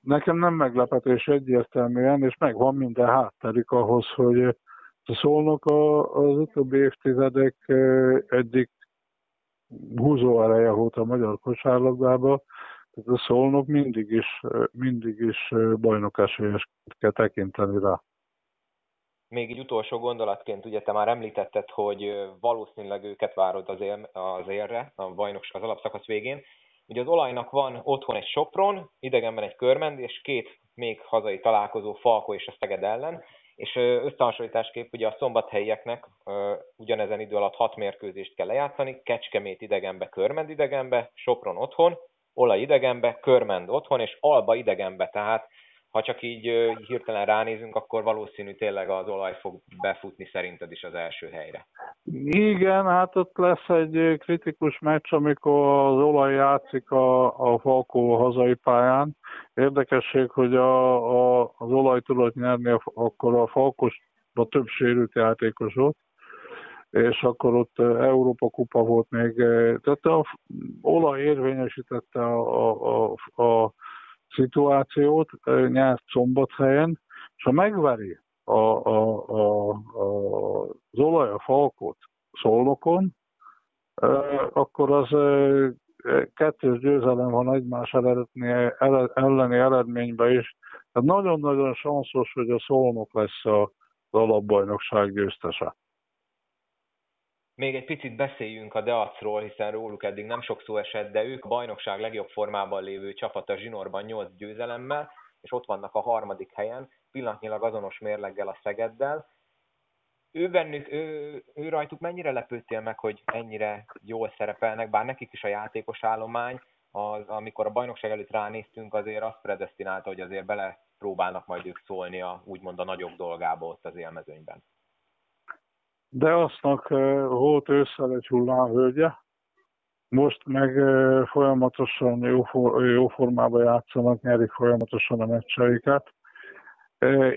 Nekem nem meglepetés egyértelműen, és megvan minden hátterük ahhoz, hogy a szólnok az utóbbi évtizedek egyik húzó ereje volt a magyar kosárlabdába, tehát a szólnok mindig is, mindig is bajnok kell tekinteni rá. Még egy utolsó gondolatként, ugye te már említetted, hogy valószínűleg őket várod az, él, az élre, a bajnokság az alapszakasz végén. Ugye az olajnak van otthon egy Sopron, idegenben egy Körmend, és két még hazai találkozó Falko és a Szeged ellen, és összehasonlításképp ugye a szombathelyieknek ugyanezen idő alatt hat mérkőzést kell lejátszani, Kecskemét idegenbe, Körmend idegenbe, Sopron otthon, Olaj idegenbe, Körmend otthon, és Alba idegenbe, tehát ha csak így hirtelen ránézünk, akkor valószínű tényleg az olaj fog befutni szerinted is az első helyre. Igen, hát ott lesz egy kritikus meccs, amikor az olaj játszik a, a Falkó hazai pályán. Érdekesség, hogy a, a, az olaj tudott nyerni, akkor a Falkos a több sérült játékos volt, és akkor ott Európa kupa volt még, tehát a olaj érvényesítette a, a, a, a szituációt, nyert szombathelyen, és ha megveri a, a, a, a, az olaj a falkot szolnokon, akkor az kettős győzelem van egymás elleni eredményben is. Tehát nagyon-nagyon sanszos, hogy a szolnok lesz az alapbajnokság győztese. Még egy picit beszéljünk a Deacról, hiszen róluk eddig nem sok szó esett, de ők a bajnokság legjobb formában lévő csapata zsinórban 8 győzelemmel, és ott vannak a harmadik helyen, pillanatnyilag azonos mérleggel a Szegeddel. Ő bennük, ő, ő rajtuk mennyire lepődtél meg, hogy ennyire jól szerepelnek, bár nekik is a játékos állomány, az, amikor a bajnokság előtt ránéztünk, azért azt predestinálta, hogy azért bele próbálnak majd ők szólni a, úgymond a nagyobb dolgába ott az élmezőnyben de aztnak volt ősszel egy hullámvölgye, most meg folyamatosan jó formában játszanak, nyerik folyamatosan a meccseiket.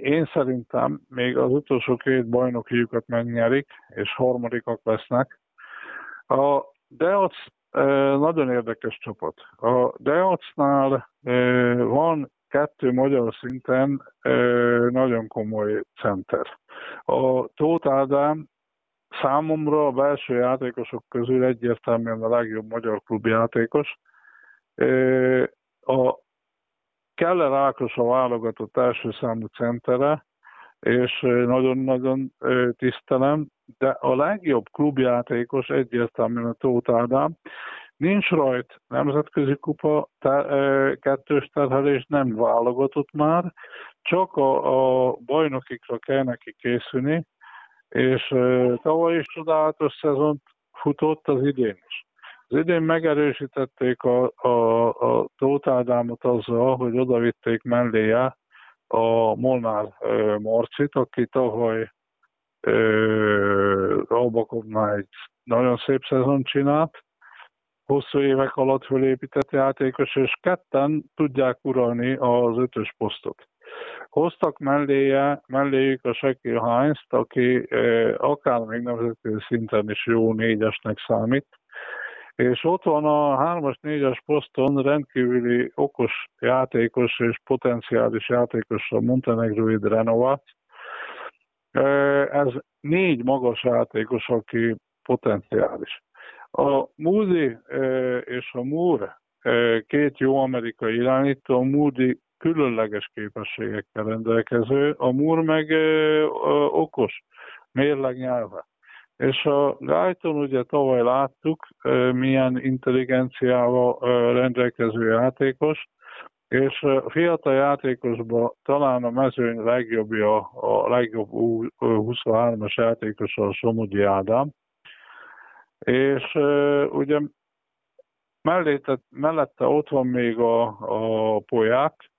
Én szerintem még az utolsó két bajnokiukat megnyerik, és harmadikak lesznek. A Deac nagyon érdekes csapat. A Deacnál van kettő magyar szinten nagyon komoly center. A Tóth Ádám Számomra a belső játékosok közül egyértelműen a legjobb magyar klubjátékos. A Keller Ákos a válogatott első számú centere, és nagyon-nagyon tisztelem, de a legjobb klubjátékos egyértelműen a Tóth Ádám. Nincs rajt nemzetközi kupa te, kettős terhelés, nem válogatott már, csak a, a bajnokikra kell neki készülni, és tavaly is csodálatos szezont futott az idén is. Az idén megerősítették a, a, a Tóth Ádámot azzal, hogy odavitték melléje a Molnár Marcit, aki tavaly Albakovnál egy nagyon szép szezon csinált, hosszú évek alatt fölépített játékos, és ketten tudják uralni az ötös posztot. Hoztak melléje, melléjük a Shaquille heinz aki eh, akár még nemzetközi szinten is jó négyesnek számít, és ott van a 3-as, 4-as poszton rendkívüli okos játékos és potenciális játékos a Montenegrói Renovat. Ez négy magas játékos, aki potenciális. A Moody és a Moore két jó amerikai irányító, a Moody különleges képességekkel rendelkező, a Moore meg okos, mérleg nyelve. És a Guyton ugye tavaly láttuk, milyen intelligenciával rendelkező játékos, és a fiatal játékosban talán a mezőny legjobbja, a legjobb 23-as játékos a Somogyi Ádám. És ugye mellette, mellette ott van még a, a Poják,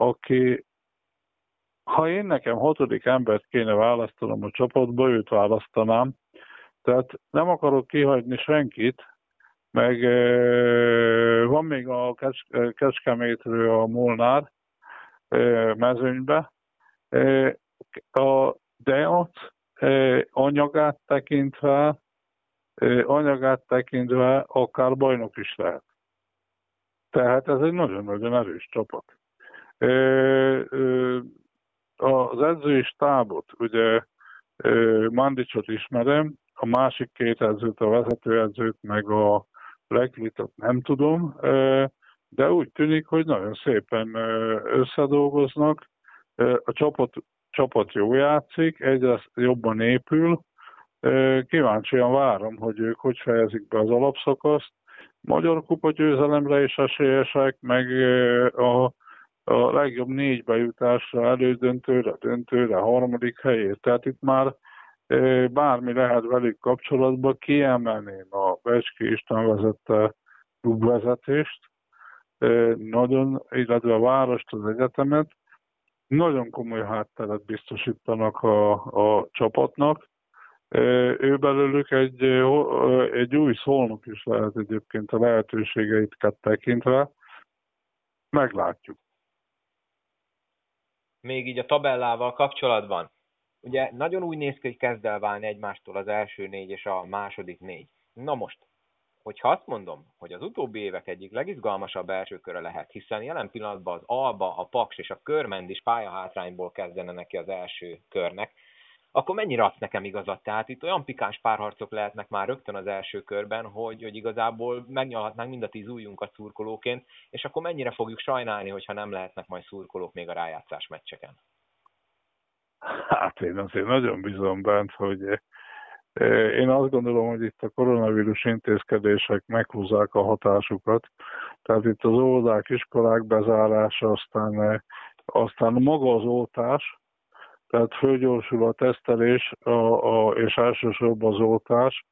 aki ha én nekem hatodik embert kéne választanom a csapatba, őt választanám, tehát nem akarok kihagyni senkit, meg van még a Kecskemétről a Molnár mezőnybe, de ott anyagát tekintve, anyagát tekintve akár bajnok is lehet. Tehát ez egy nagyon-nagyon erős csapat. Az edzői stábot, ugye Mandicsot ismerem, a másik két edzőt, a vezetőedzőt, meg a Leklitot nem tudom, de úgy tűnik, hogy nagyon szépen összedolgoznak. A csapat, csapat jó játszik, egyre jobban épül. Kíváncsian várom, hogy ők hogy fejezik be az alapszakaszt. Magyar kupa győzelemre is esélyesek, meg a, a legjobb négy bejutásra, elődöntőre, döntőre, harmadik helyért. Tehát itt már bármi lehet velük kapcsolatban, kiemelném a Becski István vezette klubvezetést, nagyon, illetve a várost, az egyetemet, nagyon komoly hátteret biztosítanak a, a csapatnak. Ő belőlük egy, egy új szolnok is lehet egyébként a lehetőségeit tekintve. Meglátjuk. Még így a tabellával kapcsolatban ugye nagyon úgy néz ki, hogy kezd el válni egymástól az első négy és a második négy. Na most, hogyha azt mondom, hogy az utóbbi évek egyik legizgalmasabb első köre lehet, hiszen jelen pillanatban az Alba, a Paks és a Körmend is pályahátrányból kezdene neki az első körnek, akkor mennyire adsz nekem igazat? Tehát itt olyan pikáns párharcok lehetnek már rögtön az első körben, hogy, hogy igazából megnyalhatnánk mind a tíz ujjunkat szurkolóként, és akkor mennyire fogjuk sajnálni, hogyha nem lehetnek majd szurkolók még a rájátszás meccseken? Hát én azért nagyon bízom bent, hogy eh, én azt gondolom, hogy itt a koronavírus intézkedések meghúzzák a hatásukat. Tehát itt az óvodák, iskolák bezárása, aztán, eh, aztán maga az oltás, tehát fölgyorsul a tesztelés a, a, és elsősorban az oltás.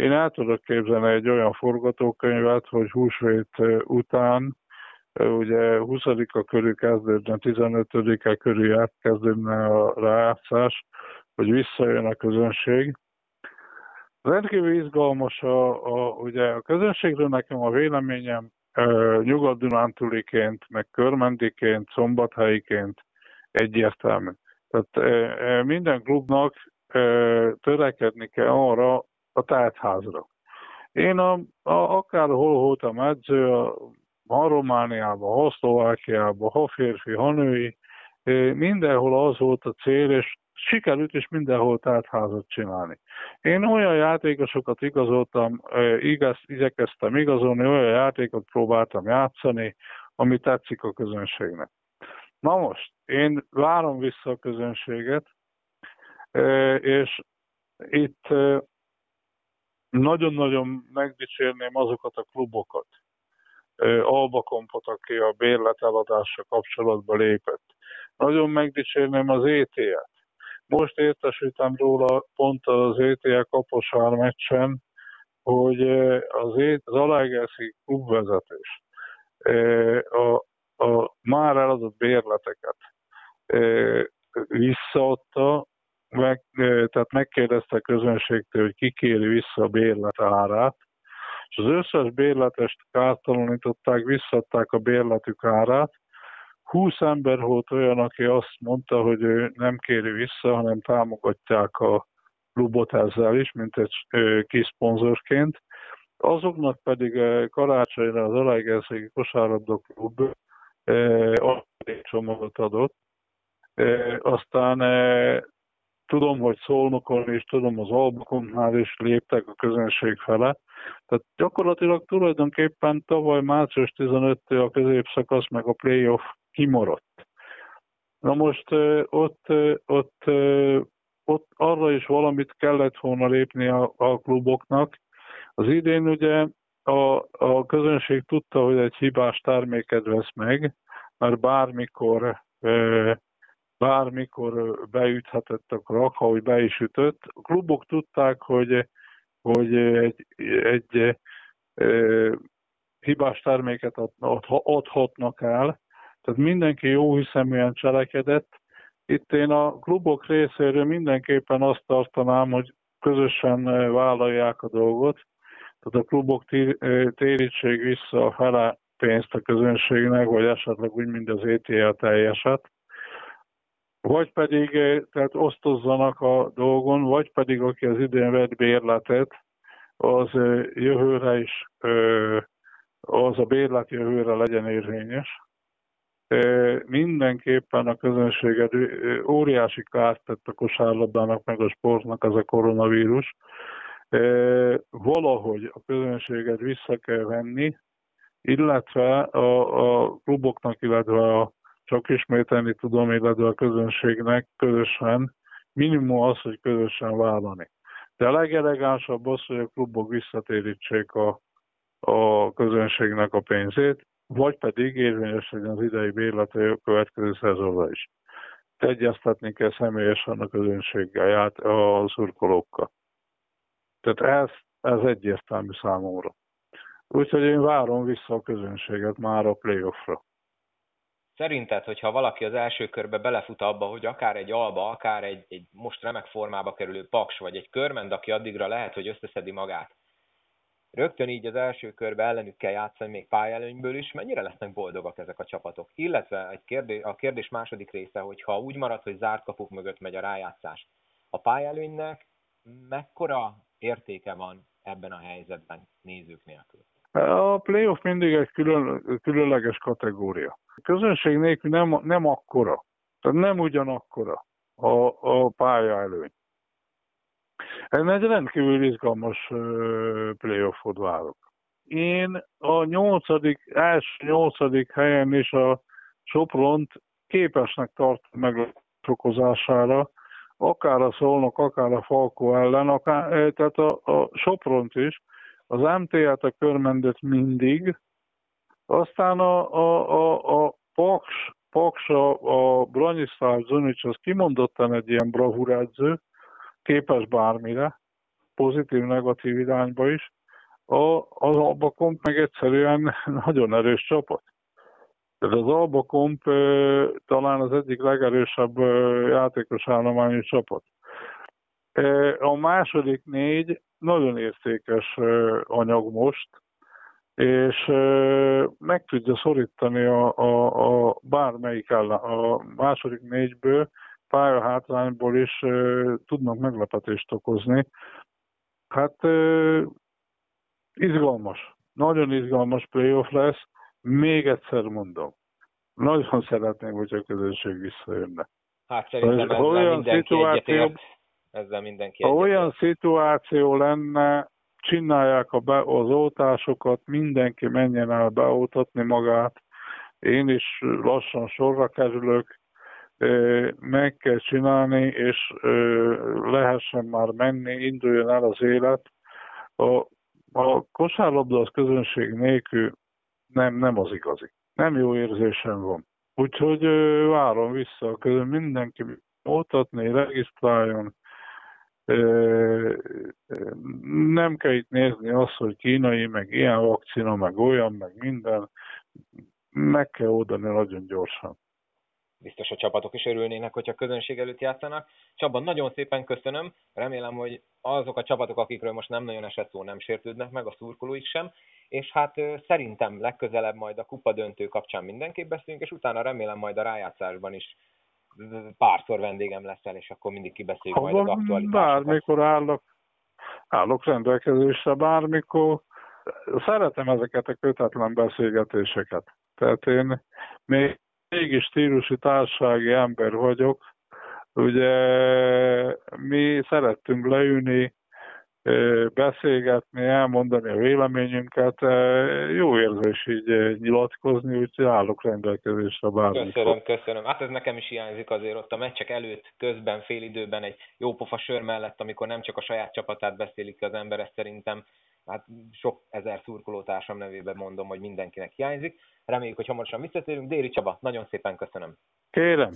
Én el tudok képzelni egy olyan forgatókönyvet, hogy húsvét után ugye 20-a körül kezdődne, 15-e körül kezdődne a rájátszás, hogy visszajön a közönség. Rendkívül izgalmas a, a, ugye a közönségről nekem a véleményem nyugat-dunántuliként, meg körmendiként, szombathelyiként egyértelmű. Tehát minden klubnak törekedni kell arra a tártházra. Én a, a, akárhol voltam edző, ha Romániában, ha Szlovákiában, ha férfi, ha női, mindenhol az volt a cél, és sikerült is mindenhol házat csinálni. Én olyan játékosokat igazoltam, igaz, igyekeztem igazolni, olyan játékot próbáltam játszani, ami tetszik a közönségnek. Na most, én várom vissza a közönséget, és itt nagyon-nagyon megdicsérném azokat a klubokat, Alba Kompot, aki a bérlet eladása kapcsolatba lépett. Nagyon megdicsérném az ET-et. Most értesültem róla pont az ETL kaposár meccsen, hogy az, az Alágerszi klubvezetés a, a már eladott bérleteket visszaadta, meg, tehát megkérdezte a közönségtől, hogy ki kéri vissza a bérlet árát, és az összes bérletest kártalanították, visszadták a bérletük árát. 20 ember volt olyan, aki azt mondta, hogy ő nem kéri vissza, hanem támogatják a klubot ezzel is, mint egy kis szponzorként. Azoknak pedig karácsonyra az Alágerszegi Kosárlabda Klub csomagot adott. Aztán tudom, hogy Szolnokon és tudom, az Albakonnál is léptek a közönség fele. Tehát gyakorlatilag tulajdonképpen tavaly március 15-től a középszakasz meg a playoff kimaradt. Na most ott, ott, ott arra is valamit kellett volna lépni a, a kluboknak. Az idén ugye a, a közönség tudta, hogy egy hibás terméket vesz meg, mert bármikor bármikor beüthetett a krak, ahogy be is ütött. A klubok tudták, hogy, hogy egy, egy e, hibás terméket adhatnak el, tehát mindenki jó hiszeműen cselekedett. Itt én a klubok részéről mindenképpen azt tartanám, hogy közösen vállalják a dolgot, tehát a klubok térítség vissza a fele pénzt a közönségnek, vagy esetleg úgy, mint az ETL teljeset vagy pedig eh, tehát osztozzanak a dolgon, vagy pedig aki az idén vett bérletet, az jövőre is, az a bérlet jövőre legyen érvényes. Mindenképpen a közönséget óriási kárt tett a kosárlabdának, meg a sportnak az a koronavírus. Valahogy a közönséget vissza kell venni, illetve a, a kluboknak, illetve a csak ismételni tudom, illetve a közönségnek közösen, minimum az, hogy közösen vállalni. De a legelegánsabb az, hogy a klubok visszatérítsék a, a közönségnek a pénzét, vagy pedig érvényes legyen az idei bérlete a következő szezonra is. Egyeztetni kell személyesen a közönséggel, a szurkolókkal. Tehát ez, ez egyértelmű számomra. Úgyhogy én várom vissza a közönséget már a playoffra. Szerinted, hogyha valaki az első körbe belefut abba, hogy akár egy alba, akár egy, egy most remek formába kerülő paks, vagy egy körmend, aki addigra lehet, hogy összeszedi magát, rögtön így az első körbe ellenük kell játszani még pályelőnyből is, mennyire lesznek boldogak ezek a csapatok? Illetve egy kérdés, a kérdés második része, hogy ha úgy marad, hogy zárt kapuk mögött megy a rájátszás, a pályelőnynek mekkora értéke van ebben a helyzetben nézők nélkül? A playoff mindig egy külön, különleges kategória. A közönség nélkül nem, nem akkora, tehát nem ugyanakkora a, a pálya előny. Ez egy rendkívül izgalmas playoffot várok. Én a nyolcadik, első nyolcadik helyen is a Sopront képesnek tartom meg sokozására, akár a Szolnok, akár a Falkó ellen, akár, tehát a, a Sopront is, az MT-et, a körmendet mindig, aztán a, a, a, a Paks, Paks a, a Branislav Zunic, az kimondottan egy ilyen bravúredző, képes bármire, pozitív-negatív irányba is. A, az Albakomp meg egyszerűen nagyon erős csapat. Tehát az Albakomp talán az egyik legerősebb játékos állományú csapat. A második négy nagyon értékes anyag most, és meg tudja szorítani a, a, a bármelyik ellen, a második négyből, pályahátrányból is tudnak meglepetést okozni. Hát izgalmas, nagyon izgalmas playoff lesz, még egyszer mondom. Nagyon szeretném, hogy a közönség visszajönne. Hát szerintem ezzel olyan mindenki szituáció, ezzel mindenki Ha olyan szituáció lenne, csinálják a be, az oltásokat, mindenki menjen el beoltatni magát, én is lassan sorra kerülök, meg kell csinálni, és lehessen már menni, induljon el az élet. A, a kosárlabda az közönség nélkül nem, nem az igazi. Nem jó érzésem van. Úgyhogy várom vissza a közön, mindenki oltatni, regisztráljon, nem kell itt nézni azt, hogy kínai, meg ilyen vakcina, meg olyan, meg minden. Meg kell oldani nagyon gyorsan biztos a csapatok is örülnének, hogyha közönség előtt játszanak. Csaba, nagyon szépen köszönöm, remélem, hogy azok a csapatok, akikről most nem nagyon esett szó, nem sértődnek meg, a szurkolóik sem, és hát szerintem legközelebb majd a kupa döntő kapcsán mindenképp beszélünk, és utána remélem majd a rájátszásban is párszor vendégem leszel, és akkor mindig kibeszéljük majd az aktualitásokat. Bármikor állok, állok rendelkezésre, bármikor. Szeretem ezeket a kötetlen beszélgetéseket. Tehát én még mégis stílusi társasági ember vagyok. Ugye mi szerettünk leülni, beszélgetni, elmondani a véleményünket. Jó érzés így nyilatkozni, úgyhogy állok rendelkezésre bármikor. Köszönöm, köszönöm. Hát ez nekem is hiányzik azért ott a meccsek előtt, közben, fél időben egy jó pofa sör mellett, amikor nem csak a saját csapatát beszélik az ember, ez szerintem hát sok ezer szurkolótársam nevében mondom, hogy mindenkinek hiányzik. Reméljük, hogy hamarosan visszatérünk. Déri Csaba, nagyon szépen köszönöm. Kérem.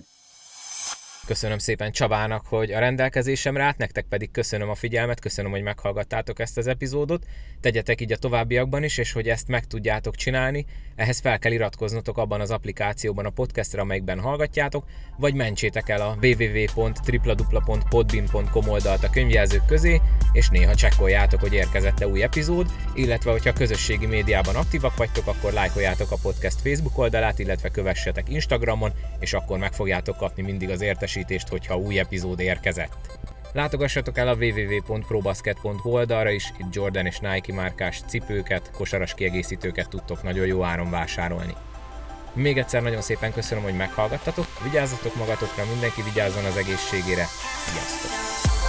Köszönöm szépen Csabának, hogy a rendelkezésemre állt, nektek pedig köszönöm a figyelmet, köszönöm, hogy meghallgattátok ezt az epizódot. Tegyetek így a továbbiakban is, és hogy ezt meg tudjátok csinálni, ehhez fel kell iratkoznotok abban az applikációban a podcastra, amelyikben hallgatjátok, vagy mentsétek el a www.tripladupla.podbin.com oldalt a könyvjelzők közé, és néha csekkoljátok, hogy érkezett-e új epizód, illetve hogyha közösségi médiában aktívak vagytok, akkor lájkoljátok a podcast Facebook oldalát, illetve kövessetek Instagramon, és akkor meg fogjátok kapni mindig az értes értesítést, hogyha új epizód érkezett. Látogassatok el a www.probasket.hu oldalra is, itt Jordan és Nike márkás cipőket, kosaras kiegészítőket tudtok nagyon jó áron vásárolni. Még egyszer nagyon szépen köszönöm, hogy meghallgattatok, vigyázzatok magatokra, mindenki vigyázzon az egészségére, sziasztok!